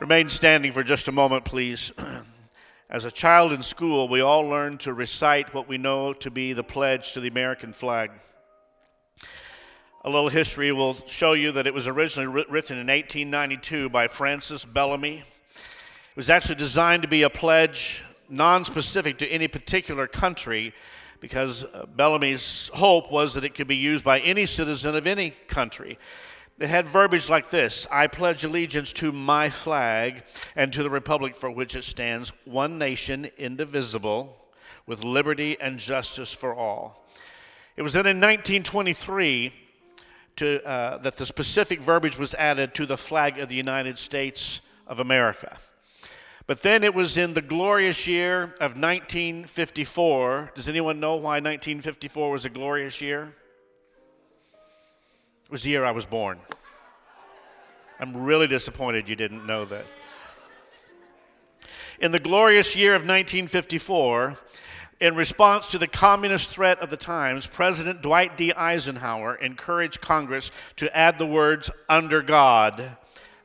Remain standing for just a moment, please. As a child in school, we all learned to recite what we know to be the pledge to the American flag. A little history will show you that it was originally written in 1892 by Francis Bellamy. It was actually designed to be a pledge non specific to any particular country because uh, Bellamy's hope was that it could be used by any citizen of any country. They had verbiage like this I pledge allegiance to my flag and to the republic for which it stands, one nation, indivisible, with liberty and justice for all. It was then in 1923 to, uh, that the specific verbiage was added to the flag of the United States of America. But then it was in the glorious year of 1954. Does anyone know why 1954 was a glorious year? Was the year I was born. I'm really disappointed you didn't know that. In the glorious year of 1954, in response to the communist threat of the times, President Dwight D. Eisenhower encouraged Congress to add the words under God,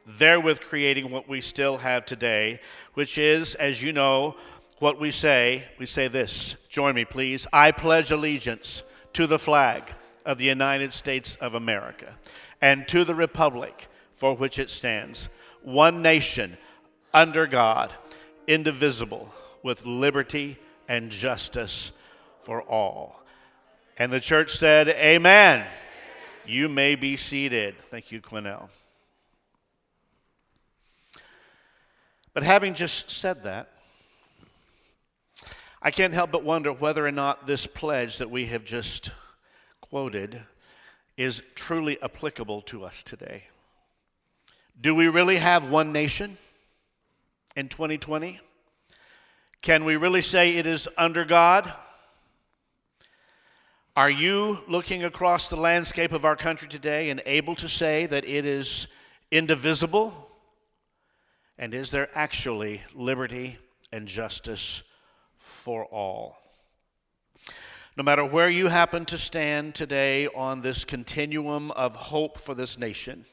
therewith creating what we still have today, which is, as you know, what we say. We say this. Join me, please. I pledge allegiance to the flag of the United States of America and to the republic for which it stands, one nation under God, indivisible, with liberty and justice for all. And the church said, Amen. You may be seated. Thank you, Quinnell. But having just said that, I can't help but wonder whether or not this pledge that we have just quoted is truly applicable to us today. Do we really have one nation in 2020? Can we really say it is under God? Are you looking across the landscape of our country today and able to say that it is indivisible? And is there actually liberty and justice for all? No matter where you happen to stand today on this continuum of hope for this nation,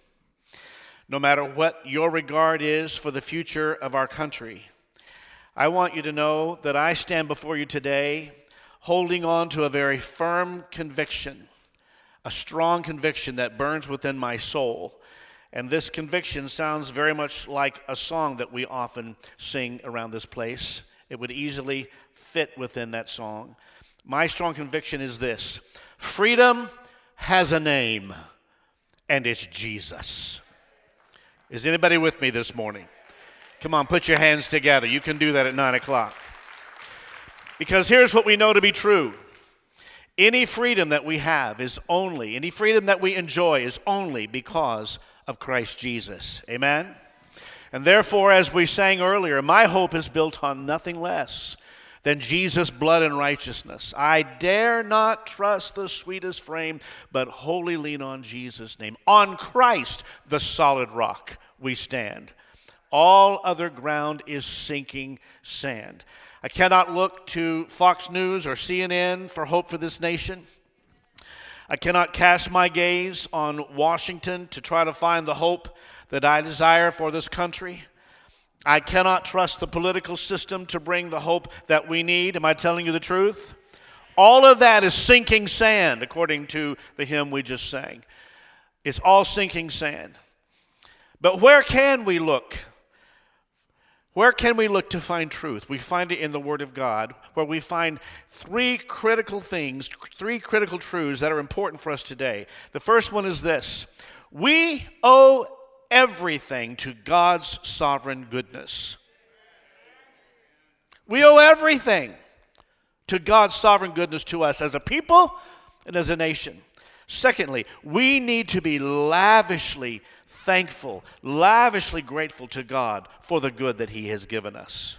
no matter what your regard is for the future of our country, I want you to know that I stand before you today holding on to a very firm conviction, a strong conviction that burns within my soul. And this conviction sounds very much like a song that we often sing around this place. It would easily fit within that song. My strong conviction is this freedom has a name, and it's Jesus. Is anybody with me this morning? Come on, put your hands together. You can do that at 9 o'clock. Because here's what we know to be true any freedom that we have is only, any freedom that we enjoy is only because of Christ Jesus. Amen? And therefore, as we sang earlier, my hope is built on nothing less than Jesus' blood and righteousness. I dare not trust the sweetest frame, but wholly lean on Jesus' name. On Christ, the solid rock, we stand. All other ground is sinking sand. I cannot look to Fox News or CNN for hope for this nation. I cannot cast my gaze on Washington to try to find the hope that I desire for this country. I cannot trust the political system to bring the hope that we need. Am I telling you the truth? All of that is sinking sand, according to the hymn we just sang. It's all sinking sand. But where can we look? Where can we look to find truth? We find it in the Word of God, where we find three critical things, three critical truths that are important for us today. The first one is this We owe everything to God's sovereign goodness. We owe everything to God's sovereign goodness to us as a people and as a nation. Secondly, we need to be lavishly thankful, lavishly grateful to God for the good that He has given us.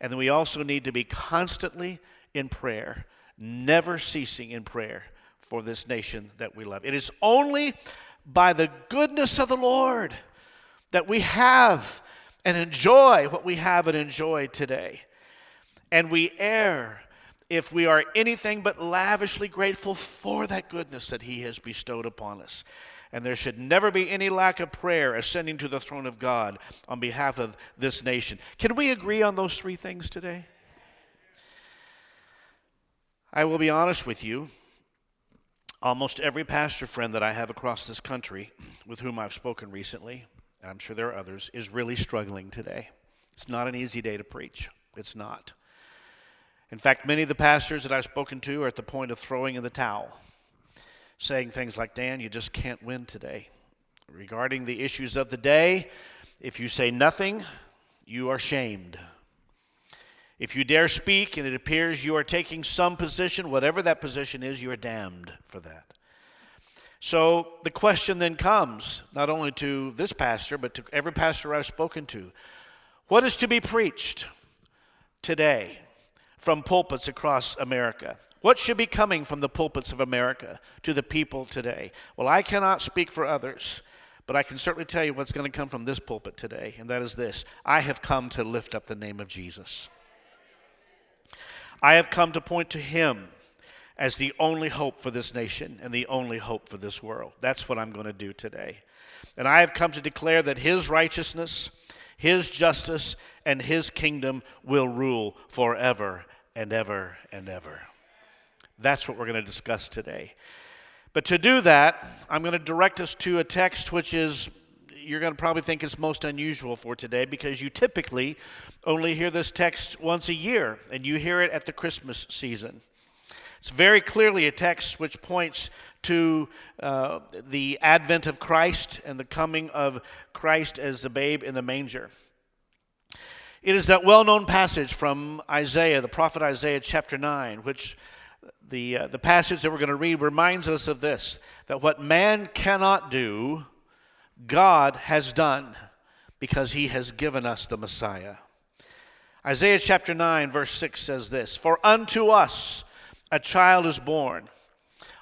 And then we also need to be constantly in prayer, never ceasing in prayer for this nation that we love. It is only by the goodness of the Lord that we have and enjoy what we have and enjoy today. And we err if we are anything but lavishly grateful for that goodness that He has bestowed upon us. And there should never be any lack of prayer ascending to the throne of God on behalf of this nation. Can we agree on those three things today? I will be honest with you. Almost every pastor friend that I have across this country with whom I've spoken recently, I'm sure there are others, is really struggling today. It's not an easy day to preach. It's not. In fact, many of the pastors that I've spoken to are at the point of throwing in the towel, saying things like, Dan, you just can't win today. Regarding the issues of the day, if you say nothing, you are shamed. If you dare speak and it appears you are taking some position, whatever that position is, you are damned for that. So the question then comes, not only to this pastor, but to every pastor I've spoken to what is to be preached today from pulpits across America? What should be coming from the pulpits of America to the people today? Well, I cannot speak for others, but I can certainly tell you what's going to come from this pulpit today, and that is this I have come to lift up the name of Jesus. I have come to point to him as the only hope for this nation and the only hope for this world. That's what I'm going to do today. And I have come to declare that his righteousness, his justice, and his kingdom will rule forever and ever and ever. That's what we're going to discuss today. But to do that, I'm going to direct us to a text which is you're going to probably think it's most unusual for today because you typically only hear this text once a year and you hear it at the Christmas season. It's very clearly a text which points to uh, the advent of Christ and the coming of Christ as the babe in the manger. It is that well known passage from Isaiah, the prophet Isaiah, chapter 9, which the, uh, the passage that we're going to read reminds us of this that what man cannot do, God has done because he has given us the Messiah. Isaiah chapter 9, verse 6 says this For unto us a child is born,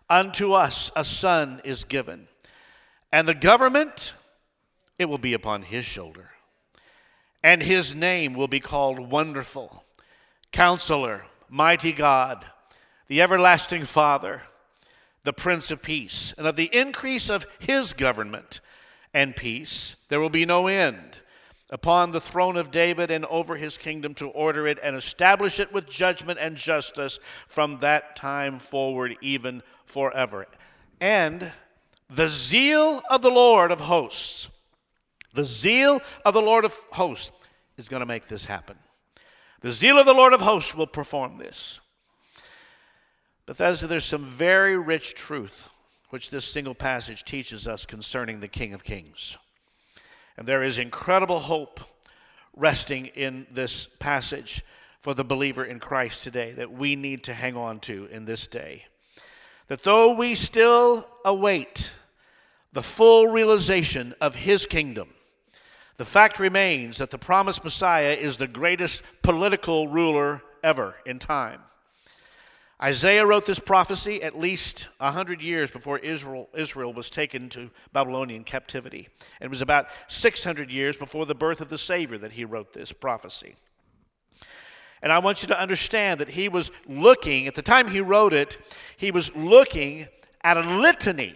unto us a son is given, and the government, it will be upon his shoulder. And his name will be called Wonderful, Counselor, Mighty God, the Everlasting Father, the Prince of Peace. And of the increase of his government, and peace. There will be no end upon the throne of David and over his kingdom to order it and establish it with judgment and justice from that time forward, even forever. And the zeal of the Lord of hosts, the zeal of the Lord of hosts is going to make this happen. The zeal of the Lord of hosts will perform this. Bethesda, there's some very rich truth which this single passage teaches us concerning the King of Kings. And there is incredible hope resting in this passage for the believer in Christ today that we need to hang on to in this day. That though we still await the full realization of his kingdom, the fact remains that the promised Messiah is the greatest political ruler ever in time. Isaiah wrote this prophecy at least 100 years before Israel, Israel was taken to Babylonian captivity. And it was about 600 years before the birth of the Savior that he wrote this prophecy. And I want you to understand that he was looking, at the time he wrote it, he was looking at a litany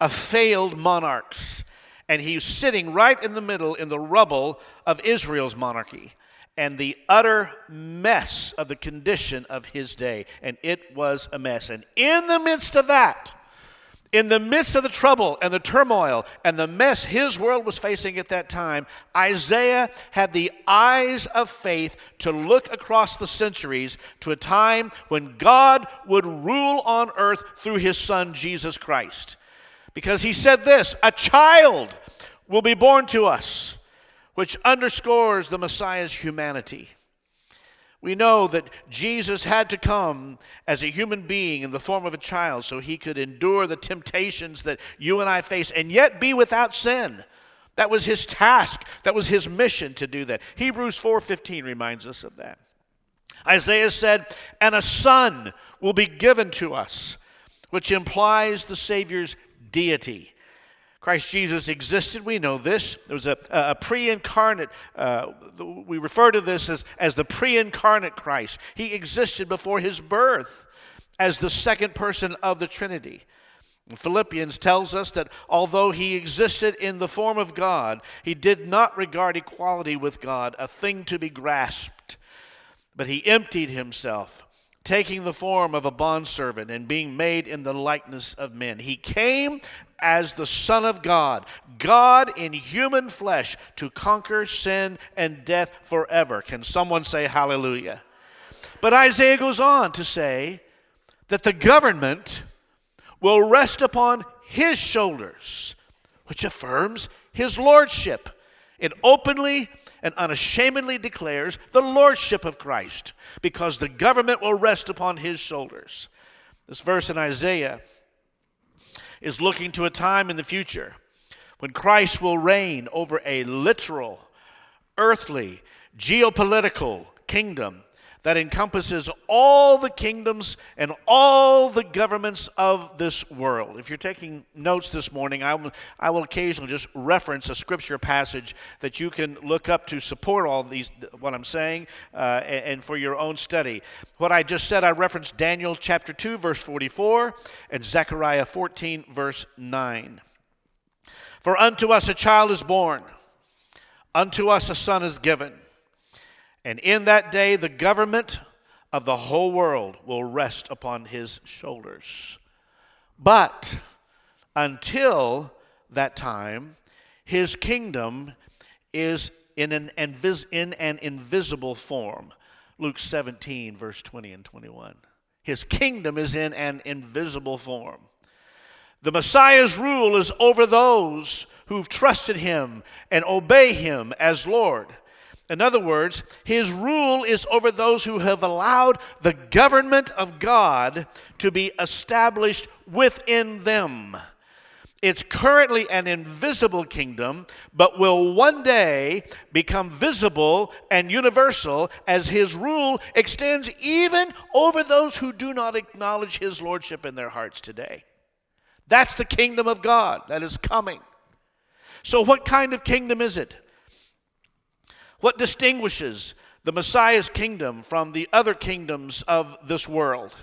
of failed monarchs. And he was sitting right in the middle in the rubble of Israel's monarchy and the utter mess of the condition of his day. And it was a mess. And in the midst of that, in the midst of the trouble and the turmoil and the mess his world was facing at that time, Isaiah had the eyes of faith to look across the centuries to a time when God would rule on earth through his son Jesus Christ. Because he said this a child will be born to us which underscores the Messiah's humanity. We know that Jesus had to come as a human being in the form of a child so he could endure the temptations that you and I face and yet be without sin. That was his task. That was his mission to do that. Hebrews 4:15 reminds us of that. Isaiah said, "And a son will be given to us," which implies the Savior's deity. Christ Jesus existed. We know this. There was a, a pre incarnate, uh, we refer to this as, as the pre incarnate Christ. He existed before his birth as the second person of the Trinity. Philippians tells us that although he existed in the form of God, he did not regard equality with God a thing to be grasped, but he emptied himself, taking the form of a bondservant and being made in the likeness of men. He came as the Son of God, God in human flesh, to conquer sin and death forever. Can someone say hallelujah? But Isaiah goes on to say that the government will rest upon his shoulders, which affirms his lordship. It openly and unashamedly declares the lordship of Christ because the government will rest upon his shoulders. This verse in Isaiah is looking to a time in the future when Christ will reign over a literal, earthly, geopolitical kingdom that encompasses all the kingdoms and all the governments of this world. If you're taking notes this morning, I will, I will occasionally just reference a scripture passage that you can look up to support all these, what I'm saying, uh, and, and for your own study. What I just said, I referenced Daniel chapter 2, verse 44, and Zechariah 14, verse 9. For unto us a child is born, unto us a son is given and in that day, the government of the whole world will rest upon his shoulders. But until that time, his kingdom is in an, invis- in an invisible form. Luke 17, verse 20 and 21. His kingdom is in an invisible form. The Messiah's rule is over those who've trusted him and obey him as Lord. In other words, his rule is over those who have allowed the government of God to be established within them. It's currently an invisible kingdom, but will one day become visible and universal as his rule extends even over those who do not acknowledge his lordship in their hearts today. That's the kingdom of God that is coming. So, what kind of kingdom is it? What distinguishes the Messiah's kingdom from the other kingdoms of this world?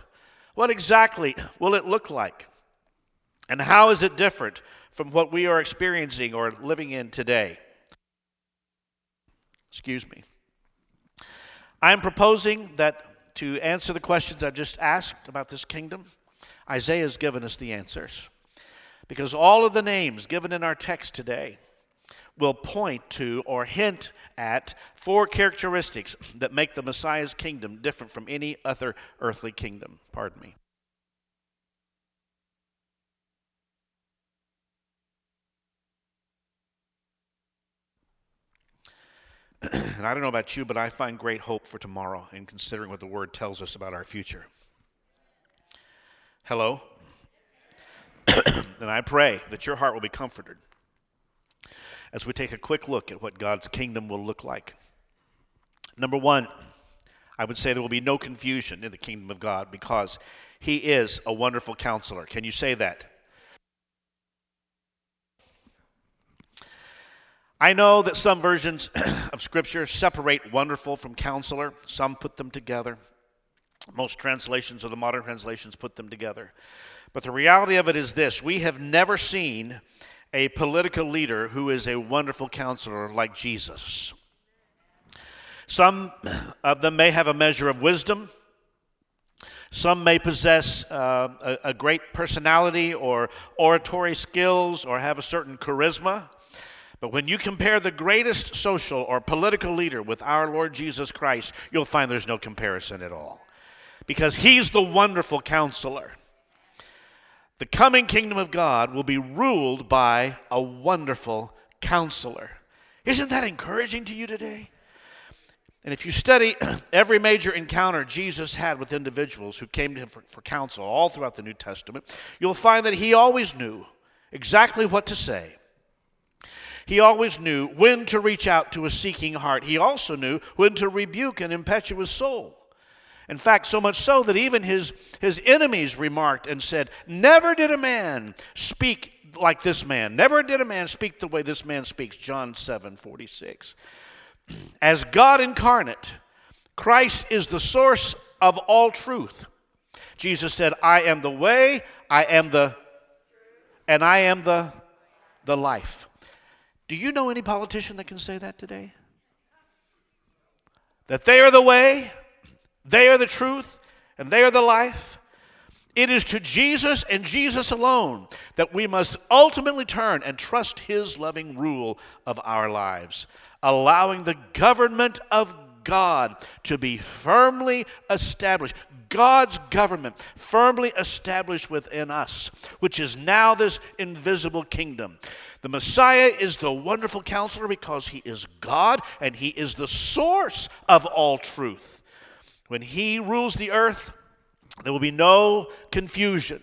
What exactly will it look like? And how is it different from what we are experiencing or living in today? Excuse me. I'm proposing that to answer the questions I've just asked about this kingdom, Isaiah has given us the answers. Because all of the names given in our text today will point to or hint at four characteristics that make the Messiah's kingdom different from any other earthly kingdom. Pardon me. and I don't know about you, but I find great hope for tomorrow in considering what the Word tells us about our future. Hello? and I pray that your heart will be comforted as we take a quick look at what God's kingdom will look like. Number one, I would say there will be no confusion in the kingdom of God because he is a wonderful counselor. Can you say that? I know that some versions of Scripture separate wonderful from counselor, some put them together. Most translations or the modern translations put them together. But the reality of it is this we have never seen a political leader who is a wonderful counselor like Jesus. Some of them may have a measure of wisdom. Some may possess uh, a, a great personality or oratory skills or have a certain charisma. But when you compare the greatest social or political leader with our Lord Jesus Christ, you'll find there's no comparison at all. Because he's the wonderful counselor. The coming kingdom of God will be ruled by a wonderful counselor. Isn't that encouraging to you today? And if you study every major encounter Jesus had with individuals who came to him for, for, counsel all throughout the New Testament, you'll find that he always knew exactly what to say. He always knew when to reach out to a seeking heart. He also knew when to rebuke an impetuous soul. In fact, so much so that even his, his enemies remarked and said, Never did a man speak like this man. Never did a man speak the way this man speaks. John 7 46. As God incarnate, Christ is the source of all truth. Jesus said, I am the way, I am the and I am the, the life. Do you know any politician that can say that today? That they are the way, they are the truth, and they are the life. It is to Jesus and Jesus alone that we must ultimately turn and trust His loving rule of our lives, allowing the government of God to be firmly established. God's government firmly established within us, which is now this invisible kingdom. The Messiah is the wonderful counselor because he is God and he is the source of all truth. When he rules the earth, there will be no confusion.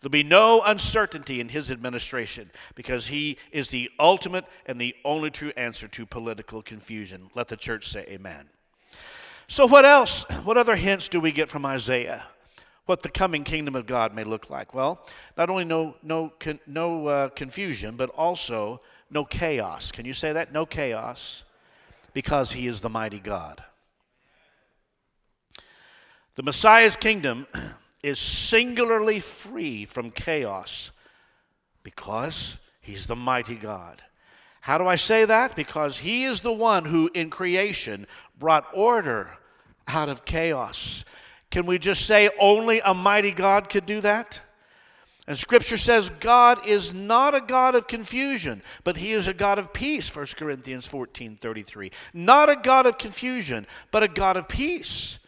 There'll be no uncertainty in his administration because he is the ultimate and the only true answer to political confusion. Let the church say amen. So, what else? What other hints do we get from Isaiah? What the coming kingdom of God may look like? Well, not only no, no, no uh, confusion, but also no chaos. Can you say that? No chaos, because he is the mighty God. The Messiah's kingdom is singularly free from chaos because he's the mighty God. How do I say that? Because he is the one who in creation brought order out of chaos. Can we just say only a mighty God could do that? And scripture says God is not a God of confusion, but he is a God of peace, 1 Corinthians 14 33. Not a God of confusion, but a God of peace.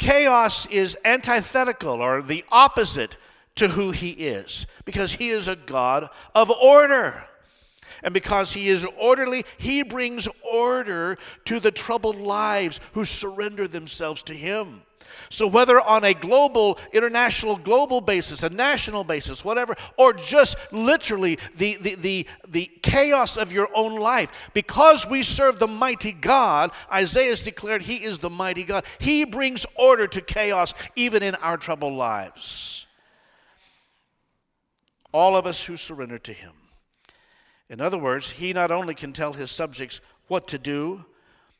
Chaos is antithetical or the opposite to who he is, because he is a God of order. And because he is orderly, he brings order to the troubled lives who surrender themselves to him. So, whether on a global, international, global basis, a national basis, whatever, or just literally the, the, the, the chaos of your own life, because we serve the mighty God, Isaiah has declared he is the mighty God. He brings order to chaos even in our troubled lives. All of us who surrender to him. In other words, he not only can tell his subjects what to do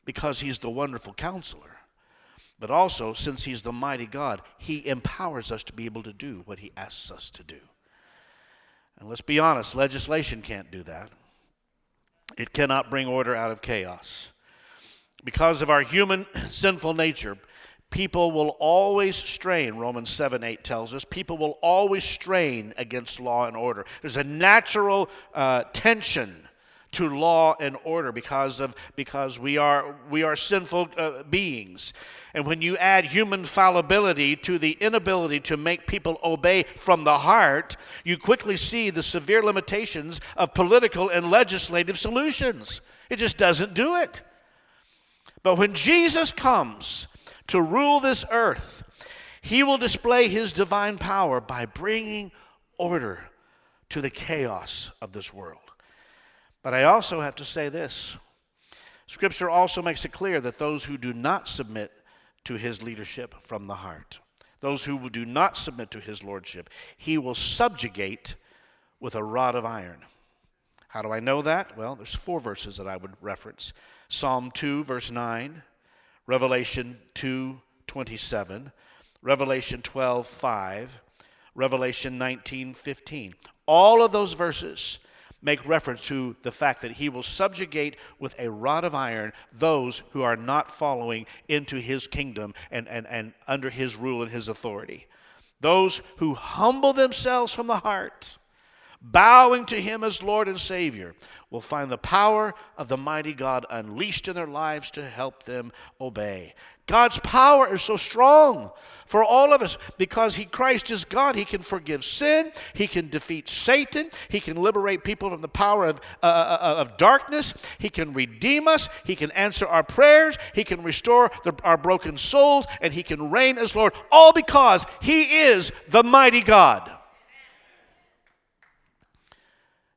because he's the wonderful counselor, but also, since he's the mighty God, he empowers us to be able to do what he asks us to do. And let's be honest, legislation can't do that. It cannot bring order out of chaos. Because of our human sinful nature, people will always strain, Romans 7 8 tells us, people will always strain against law and order. There's a natural uh, tension to law and order because of because we are we are sinful uh, beings. And when you add human fallibility to the inability to make people obey from the heart you quickly see the severe limitations of political and legislative solutions. It just doesn't do it. But when Jesus comes to rule this earth, he will display his divine power by bringing order to the chaos of this world. But I also have to say this Scripture also makes it clear that those who do not submit to his leadership from the heart, those who do not submit to his lordship, he will subjugate with a rod of iron. How do I know that? Well, there's four verses that I would reference Psalm 2, verse 9. Revelation 2:27, Revelation 12:5, Revelation 19:15. All of those verses make reference to the fact that he will subjugate with a rod of iron those who are not following into his kingdom and, and, and under his rule and his authority. Those who humble themselves from the heart, bowing to him as Lord and Savior, will find the power of the mighty God unleashed in their lives to help them obey. God's power is so strong for all of us because he Christ is God. He can forgive sin. He can defeat Satan. He can liberate people from the power of, uh, uh, uh of darkness. He can redeem us. He can answer our prayers. He can restore the, our broken souls. And he can reign as Lord, all because he is the mighty God.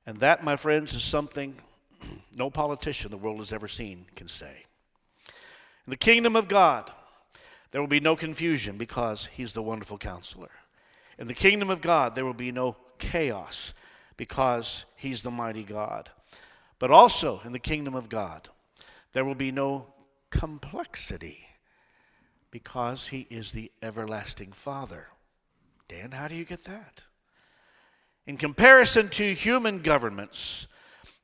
And that, my friends, is something no politician the world has ever seen can say. In the kingdom of God, there will be no confusion because he's the wonderful counselor. In the kingdom of God, there will be no chaos because he's the mighty God. But also in the kingdom of God, there will be no complexity because he is the everlasting Father. Dan, how do you get that? In comparison to human governments,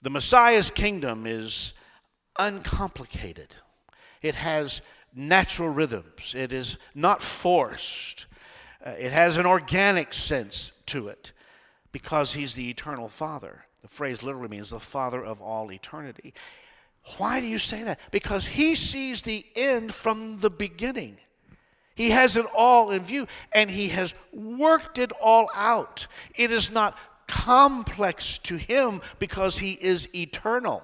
the Messiah's kingdom is uncomplicated. It has natural rhythms, it is not forced, uh, it has an organic sense to it because he's the eternal Father. The phrase literally means the Father of all eternity. Why do you say that? Because he sees the end from the beginning. He has it all in view and he has worked it all out. It is not complex to him because he is eternal.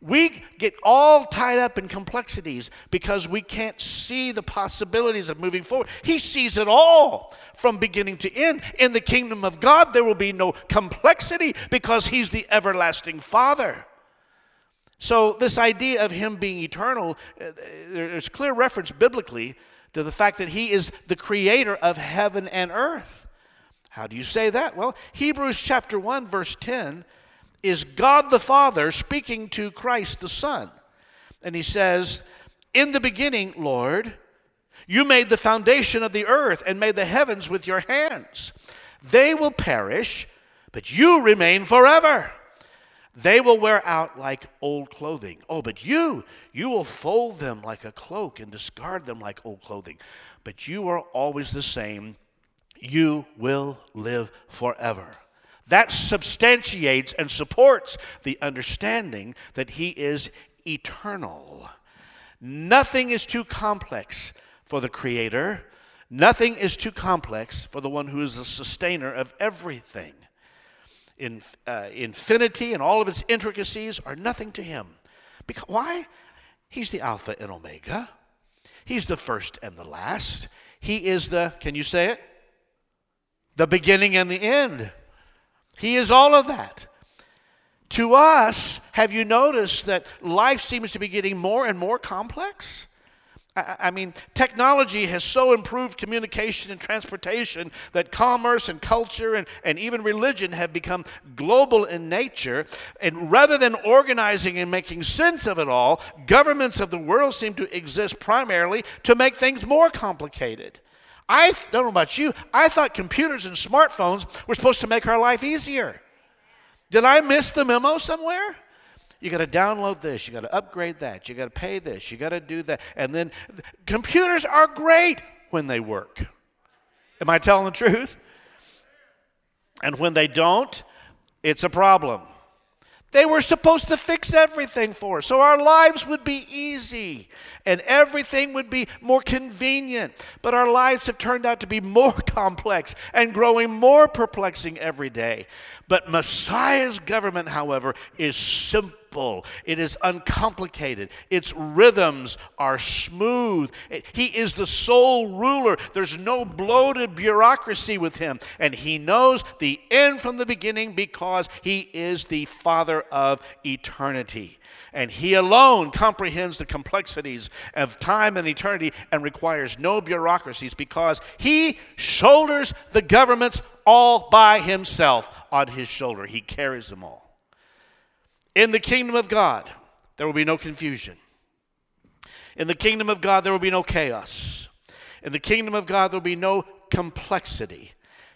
We get all tied up in complexities because we can't see the possibilities of moving forward. He sees it all from beginning to end. In the kingdom of God, there will be no complexity because He's the everlasting Father. So, this idea of Him being eternal, uh, there's clear reference biblically to the fact that He is the creator of heaven and earth. How do you say that? Well, Hebrews chapter 1, verse 10 is God the Father speaking to Christ the Son. And he says, In the beginning, Lord, you made the foundation of the earth and made the heavens with your hands. They will perish, but you remain forever. They will wear out like old clothing. Oh, but you, you will fold them like a cloak and discard them like old clothing. But you are always the same. You will live forever. That substantiates and supports the understanding that He is eternal. Nothing is too complex for the Creator, nothing is too complex for the one who is the sustainer of everything. In, uh, infinity and all of its intricacies are nothing to Him. Because, why? He's the Alpha and Omega. He's the first and the last. He is the, can you say it? The beginning and the end. He is all of that. To us, have you noticed that life seems to be getting more and more complex? I, mean, technology has so improved communication and transportation that commerce and culture and, and even religion have become global in nature. And rather than organizing and making sense of it all, governments of the world seem to exist primarily to make things more complicated. I don't know about you, I thought computers and smartphones were supposed to make our life easier. Did I miss the memo somewhere? You got to download this, you got to upgrade that, you got to pay this, you got to do that. And then computers are great when they work. Am I telling the truth? And when they don't, it's a problem. They were supposed to fix everything for us so our lives would be easy and everything would be more convenient. But our lives have turned out to be more complex and growing more perplexing every day. But Messiah's government, however, is simple simple, it is uncomplicated, its rhythms are smooth. He is the sole ruler. There's no bloated bureaucracy with him. And he knows the end from the beginning because he is the Father of eternity. And he alone comprehends the complexities of time and eternity and requires no bureaucracies because he shoulders the governments all by himself on his shoulder. He carries them all. In the kingdom of God, there will be no confusion. In the kingdom of God, there will be no chaos. In the kingdom of God, there will be no complexity.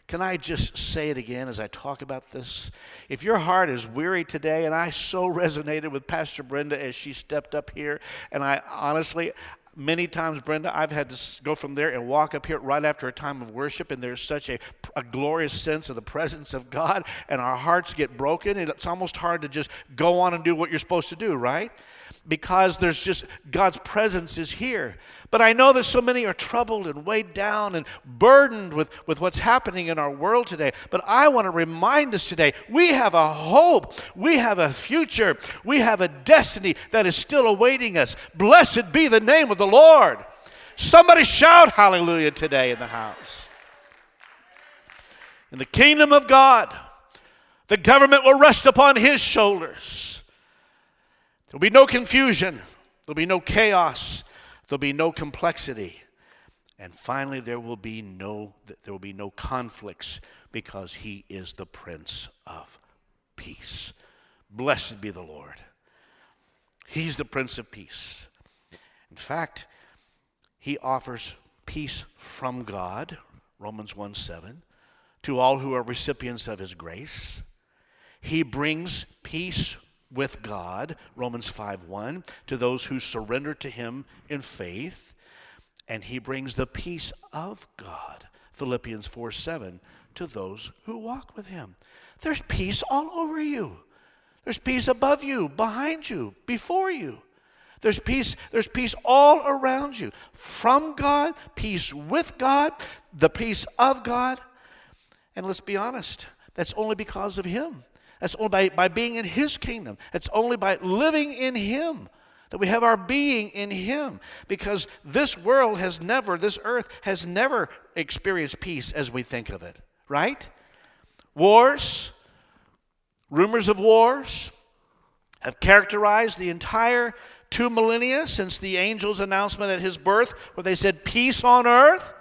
Can I just say it again as I talk about this? If your heart is weary today, and I so resonated with Pastor Brenda as she stepped up here, and I honestly, Many times, Brenda, I've had to go from there and walk up here right after a time of worship, and there's such a, a glorious sense of the presence of God, and our hearts get broken, and it's almost hard to just go on and do what you're supposed to do, right? Because there's just God's presence is here. But I know that so many are troubled and weighed down and burdened with, with what's happening in our world today. But I want to remind us today we have a hope, we have a future, we have a destiny that is still awaiting us. Blessed be the name of the Lord. Somebody shout hallelujah today in the house. In the kingdom of God, the government will rest upon his shoulders. There'll be no confusion, there'll be no chaos, there'll be no complexity. And finally there will be no there will be no conflicts because he is the prince of peace. Blessed be the Lord. He's the prince of peace. In fact, he offers peace from God, Romans 1 7 to all who are recipients of his grace. He brings peace with God, Romans 5 1, to those who surrender to him in faith. And he brings the peace of God, Philippians 4 7, to those who walk with him. There's peace all over you. There's peace above you, behind you, before you. There's peace, there's peace all around you. From God, peace with God, the peace of God. And let's be honest, that's only because of Him. That's only by, by being in His kingdom. It's only by living in Him that we have our being in Him. Because this world has never, this earth has never experienced peace as we think of it, right? Wars, rumors of wars have characterized the entire two millennia since the angel's announcement at his birth, where they said, Peace on earth.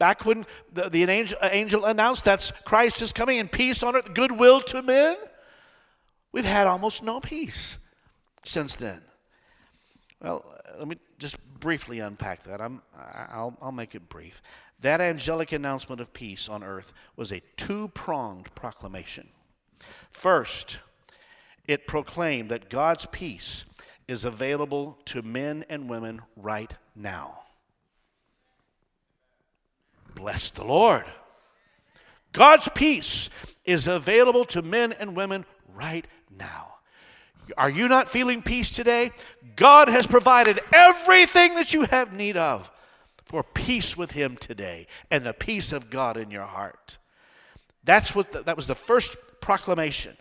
Back when the, the angel, angel announced that Christ is coming and peace on earth, goodwill to men, we've had almost no peace since then. Well, let me just briefly unpack that. I'm, I'll, I'll make it brief. That angelic announcement of peace on earth was a two pronged proclamation. First, it proclaimed that God's peace is available to men and women right now. Bless the Lord. God's peace is available to men and women right now. Are you not feeling peace today? God has provided everything that you have need of for peace with Him today and the peace of God in your heart. That's what the, that was the first proclamation.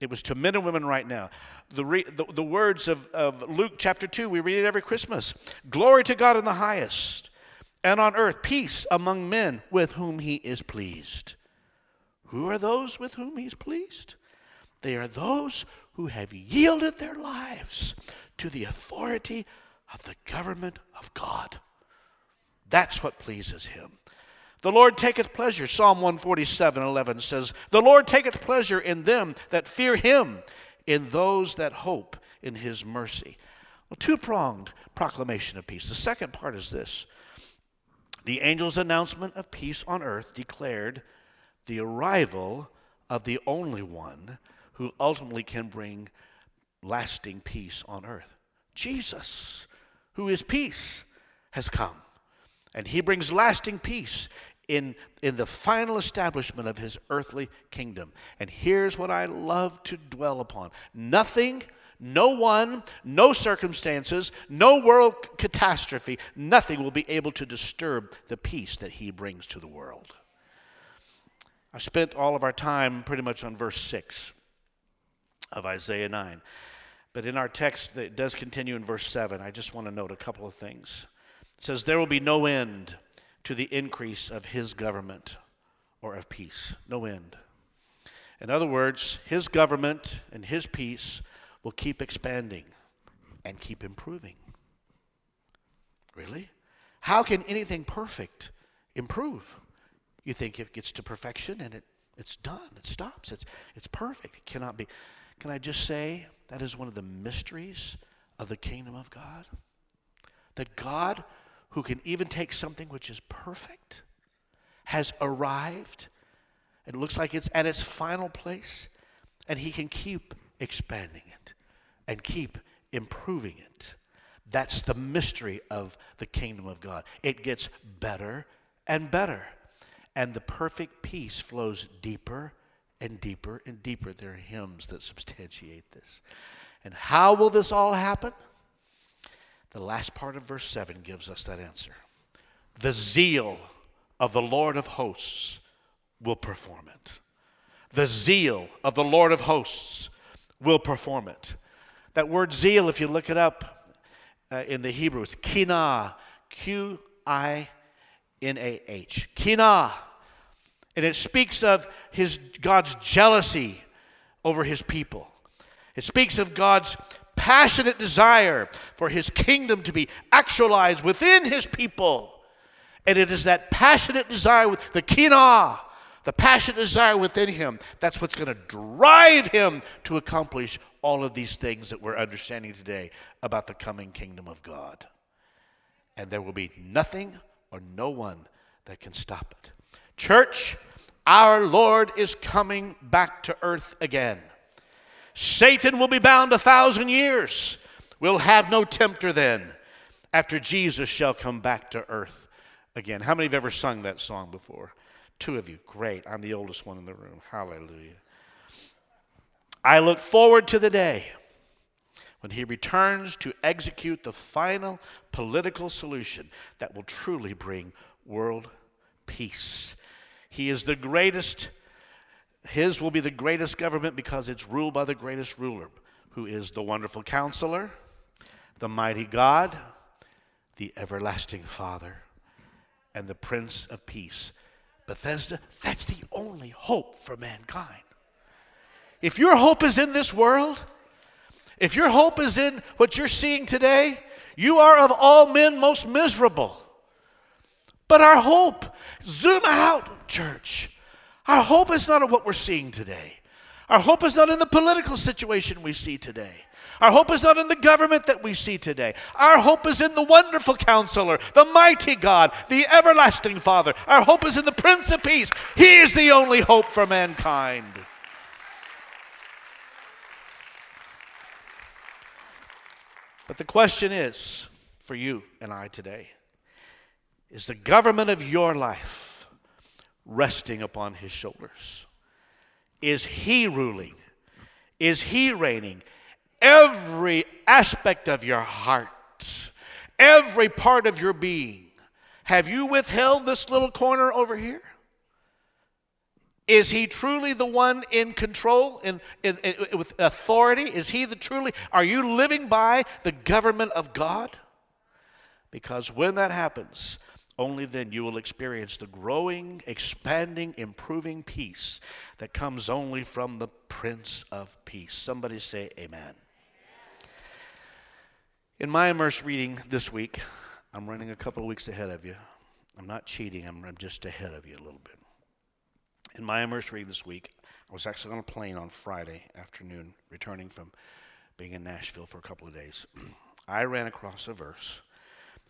It was to men and women right now. The, re, the, the, words of, of Luke chapter 2, we read it every Christmas. Glory to God in the highest, and on earth peace among men with whom he is pleased. Who are those with whom he's pleased? They are those who have yielded their lives to the authority of the government of God. That's what pleases him. The Lord taketh pleasure, Psalm 147 11 says, The Lord taketh pleasure in them that fear him, in those that hope in his mercy. A two pronged proclamation of peace. The second part is this the angel's announcement of peace on earth declared the arrival of the only one who ultimately can bring lasting peace on earth. Jesus, who is peace, has come. And he brings lasting peace in, in the final establishment of his earthly kingdom. And here's what I love to dwell upon nothing, no one, no circumstances, no world catastrophe, nothing will be able to disturb the peace that he brings to the world. I spent all of our time pretty much on verse 6 of Isaiah 9. But in our text, it does continue in verse 7. I just want to note a couple of things. It says, There will be no end to the increase of his government or of peace. No end. In other words, his government and his peace will keep expanding and keep improving. Really? How can anything perfect improve? You think it gets to perfection and it, it's done, it stops, it's, it's perfect. It cannot be. Can I just say that is one of the mysteries of the kingdom of God? That God who can even take something which is perfect, has arrived. It looks like it's at its final place, and he can keep expanding it and keep improving it. That's the mystery of the kingdom of God. It gets better and better, and the perfect peace flows deeper and deeper and deeper. There are hymns that substantiate this. And how will this all happen? The last part of verse 7 gives us that answer. The zeal of the Lord of hosts will perform it. The zeal of the Lord of hosts will perform it. That word zeal, if you look it up uh, in the Hebrew, it's kinah, Q I N A H. And it speaks of his God's jealousy over his people. It speaks of God's passionate desire for his kingdom to be actualized within his people. And it is that passionate desire with the kinah, the passionate desire within him, that's what's going to drive him to accomplish all of these things that we're understanding today about the coming kingdom of God. And there will be nothing or no one that can stop it. Church, Our Lord is coming back to earth again. Satan will be bound a thousand years. We'll have no tempter then, after Jesus shall come back to earth again. How many have ever sung that song before? Two of you. Great. I'm the oldest one in the room. Hallelujah. I look forward to the day when he returns to execute the final political solution that will truly bring world peace. He is the greatest, his will be the greatest government because it's ruled by the greatest ruler, who is the wonderful counselor, the mighty God, the everlasting Father, and the Prince of Peace. Bethesda, that's the only hope for mankind. If your hope is in this world, if your hope is in what you're seeing today, you are of all men most miserable. But our hope, zoom out, church. Our hope is not in what we're seeing today. Our hope is not in the political situation we see today. Our hope is not in the government that we see today. Our hope is in the wonderful counselor, the mighty God, the everlasting Father. Our hope is in the Prince of Peace. He is the only hope for mankind. But the question is for you and I today is the government of your life resting upon his shoulders? Is he ruling? Is he reigning? Every aspect of your heart, every part of your being. Have you withheld this little corner over here? Is he truly the one in control, in, with authority? Is he the truly? Are you living by the government of God? Because when that happens, only then you will experience the growing, expanding, improving peace that comes only from the Prince of Peace. Somebody say, Amen. In my immerse reading this week, I'm running a couple of weeks ahead of you. I'm not cheating, I'm just ahead of you a little bit. In my immerse reading this week, I was actually on a plane on Friday afternoon, returning from being in Nashville for a couple of days. I ran across a verse,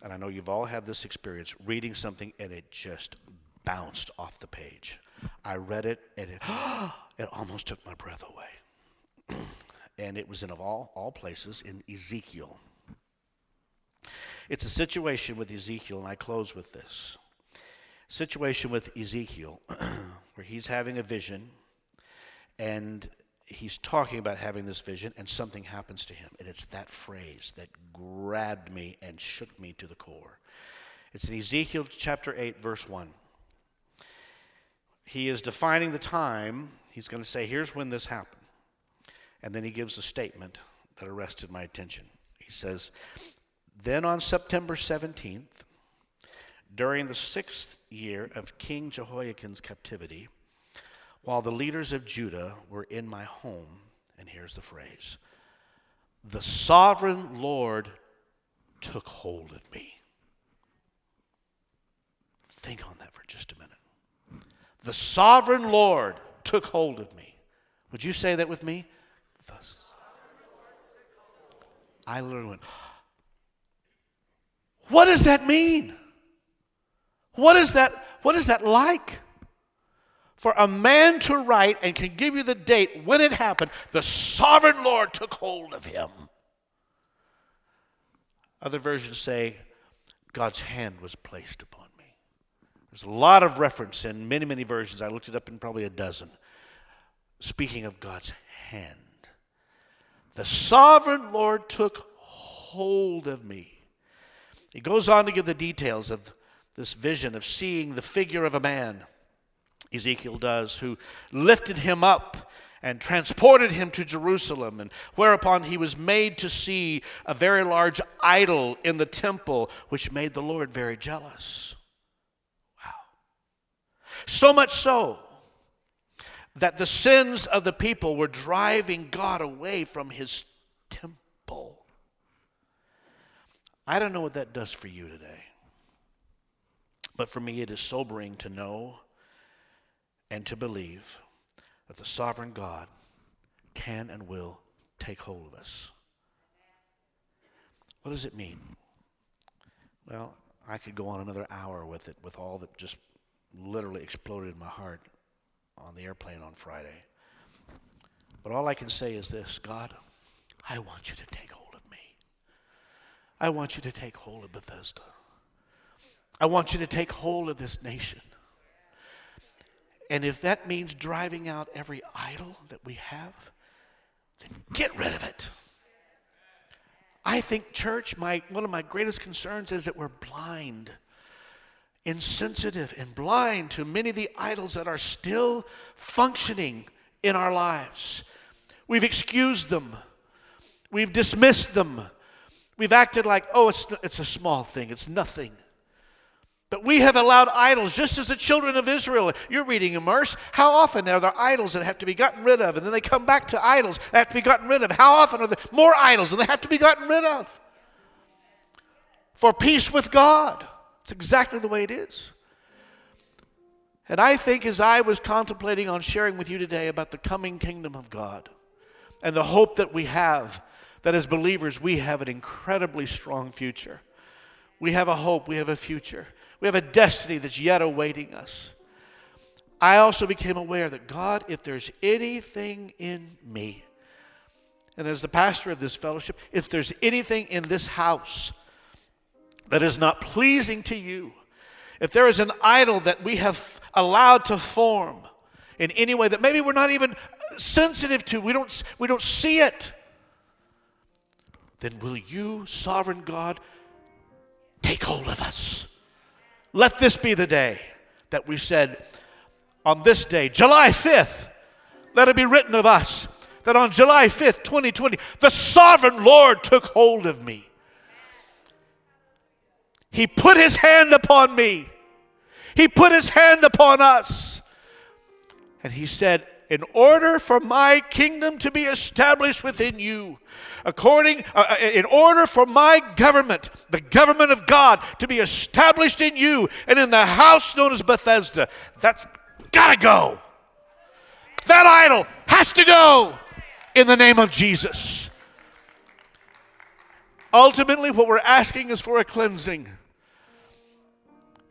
and I know you've all had this experience reading something and it just bounced off the page. I read it and it, it almost took my breath away. and it was in of all, all places in Ezekiel. It's a situation with Ezekiel, and I close with this. Situation with Ezekiel where he's having a vision and he's talking about having this vision and something happens to him. And it's that phrase that grabbed me and shook me to the core. It's in Ezekiel chapter 8, verse 1. He is defining the time. He's going to say, here's when this happened. And then he gives a statement that arrested my attention. He says, Then on September 17th, during the sixth year of King Jehoiachin's captivity, while the leaders of Judah were in my home, and here's the phrase the sovereign Lord took hold of me. Think on that for just a minute. The sovereign Lord took hold of me. Would you say that with me? Thus. I literally went, What does that mean? What is that, what is that like? For a man to write and can give you the date when it happened, the sovereign Lord took hold of him. Other versions say, God's hand was placed upon me. There's a lot of reference in many, many versions. I looked it up in probably a dozen. Speaking of God's hand, the sovereign Lord took hold of me. He goes on to give the details of this vision of seeing the figure of a man, Ezekiel does, who lifted him up and transported him to Jerusalem, and whereupon he was made to see a very large idol in the temple, which made the Lord very jealous. Wow. So much so that the sins of the people were driving God away from his temple. I don't know what that does for you today. But for me, it is sobering to know and to believe that the sovereign God can and will take hold of us. What does it mean? Well, I could go on another hour with it, with all that just literally exploded in my heart on the airplane on Friday. But all I can say is this God, I want you to take hold of me. I want you to take hold of Bethesda. I want you to take hold of this nation. And if that means driving out every idol that we have, then get rid of it. I think, church, my, one of my greatest concerns is that we're blind, insensitive, and blind to many of the idols that are still functioning in our lives. We've excused them, we've dismissed them, we've acted like, oh, it's, it's a small thing, it's nothing. But we have allowed idols, just as the children of Israel. You're reading Immerse. How often are there idols that have to be gotten rid of? And then they come back to idols that have to be gotten rid of. How often are there more idols and they have to be gotten rid of? For peace with God. It's exactly the way it is. And I think as I was contemplating on sharing with you today about the coming kingdom of God and the hope that we have, that as believers we have an incredibly strong future. We have a hope, we have a future. We have a destiny that's yet awaiting us. I also became aware that God, if there's anything in me, and as the pastor of this fellowship, if there's anything in this house that is not pleasing to you, if there is an idol that we have allowed to form in any way that maybe we're not even sensitive to, we don't, we don't see it, then will you, sovereign God, take hold of us? Let this be the day that we said, on this day, July 5th, let it be written of us that on July 5th, 2020, the sovereign Lord took hold of me. He put his hand upon me. He put his hand upon us. And he said, in order for my kingdom to be established within you, according, uh, uh, in order for my government, the government of God, to be established in you and in the house known as Bethesda, that's got to go. That idol has to go in the name of Jesus. Ultimately, what we're asking is for a cleansing.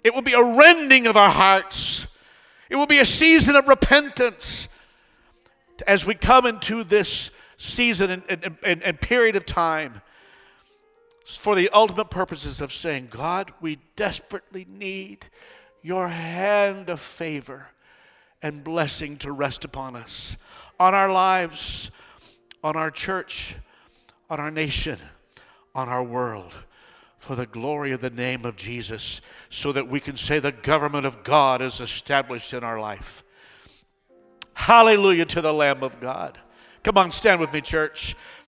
It will be a rending of our hearts. It will be a season of repentance as we come into this season and, and, and, period of time for the ultimate purposes of saying, God, we desperately need your hand of favor and blessing to rest upon us, on our lives, on our church, on our nation, on our world, for the glory of the name of Jesus, so that we can say the government of God is established in our life. Hallelujah to the Lamb of God. Come on, stand with me, church.